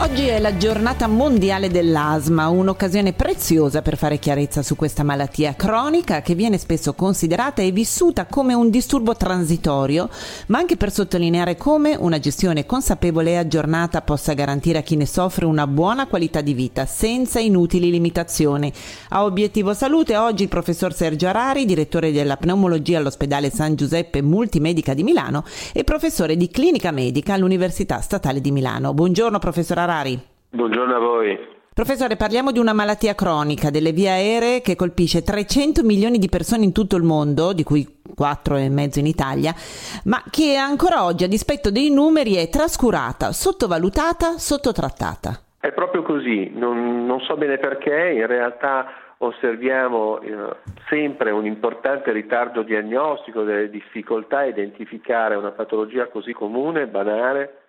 Oggi è la giornata mondiale dell'asma, un'occasione preziosa per fare chiarezza su questa malattia cronica che viene spesso considerata e vissuta come un disturbo transitorio, ma anche per sottolineare come una gestione consapevole e aggiornata possa garantire a chi ne soffre una buona qualità di vita senza inutili limitazioni. A Obiettivo Salute oggi il professor Sergio Arari, direttore della pneumologia all'ospedale San Giuseppe Multimedica di Milano e professore di clinica medica all'Università Statale di Milano. Buongiorno professor Arari. Ferrari. Buongiorno a voi. Professore, parliamo di una malattia cronica delle vie aeree che colpisce 300 milioni di persone in tutto il mondo, di cui 4,5 in Italia, ma che ancora oggi, a dispetto dei numeri, è trascurata, sottovalutata, sottotrattata. È proprio così, non, non so bene perché, in realtà osserviamo eh, sempre un importante ritardo diagnostico delle difficoltà a identificare una patologia così comune, banale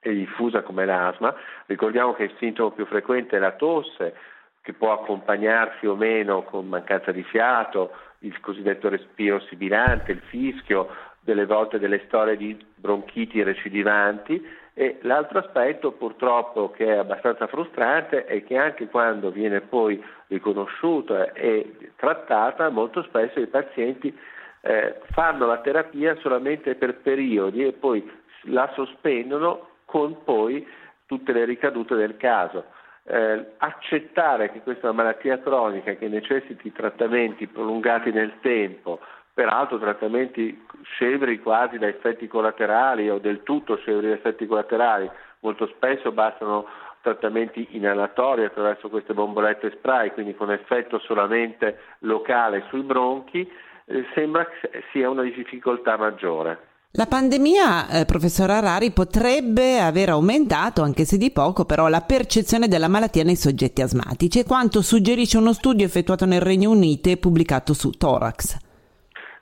e diffusa come l'asma. Ricordiamo che il sintomo più frequente è la tosse, che può accompagnarsi o meno con mancanza di fiato, il cosiddetto respiro sibilante, il fischio, delle volte delle storie di bronchiti recidivanti e l'altro aspetto purtroppo che è abbastanza frustrante è che anche quando viene poi riconosciuta e trattata molto spesso i pazienti eh, fanno la terapia solamente per periodi e poi la sospendono con poi tutte le ricadute del caso. Eh, accettare che questa è una malattia cronica che necessiti trattamenti prolungati nel tempo, peraltro trattamenti scevri quasi da effetti collaterali o del tutto scevri da effetti collaterali, molto spesso bastano trattamenti inalatori attraverso queste bombolette spray, quindi con effetto solamente locale sui bronchi, eh, sembra sia una difficoltà maggiore. La pandemia, eh, professor Arari, potrebbe aver aumentato, anche se di poco, però la percezione della malattia nei soggetti asmatici, quanto suggerisce uno studio effettuato nel Regno Unito e pubblicato su Thorax.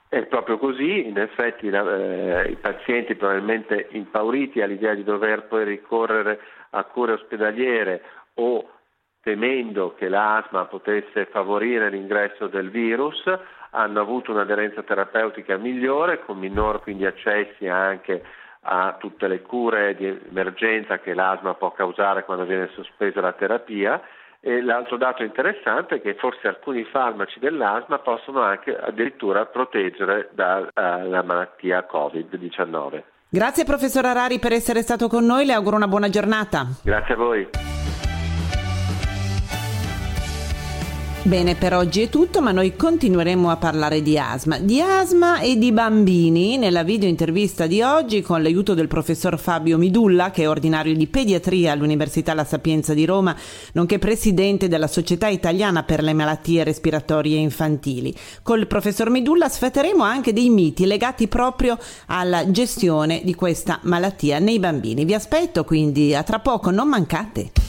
È proprio così, in effetti eh, i pazienti probabilmente impauriti all'idea di dover poi ricorrere a cure ospedaliere o temendo che l'asma potesse favorire l'ingresso del virus, hanno avuto un'aderenza terapeutica migliore, con minor quindi accessi anche a tutte le cure di emergenza che l'asma può causare quando viene sospesa la terapia. E l'altro dato interessante è che forse alcuni farmaci dell'asma possono anche addirittura proteggere dalla malattia Covid-19. Grazie professor Arari per essere stato con noi, le auguro una buona giornata. Grazie a voi. Bene, per oggi è tutto, ma noi continueremo a parlare di asma, di asma e di bambini nella video intervista di oggi con l'aiuto del professor Fabio Midulla, che è ordinario di pediatria all'Università La Sapienza di Roma, nonché presidente della Società Italiana per le malattie respiratorie infantili. Col professor Midulla sfateremo anche dei miti legati proprio alla gestione di questa malattia nei bambini. Vi aspetto quindi a tra poco, non mancate.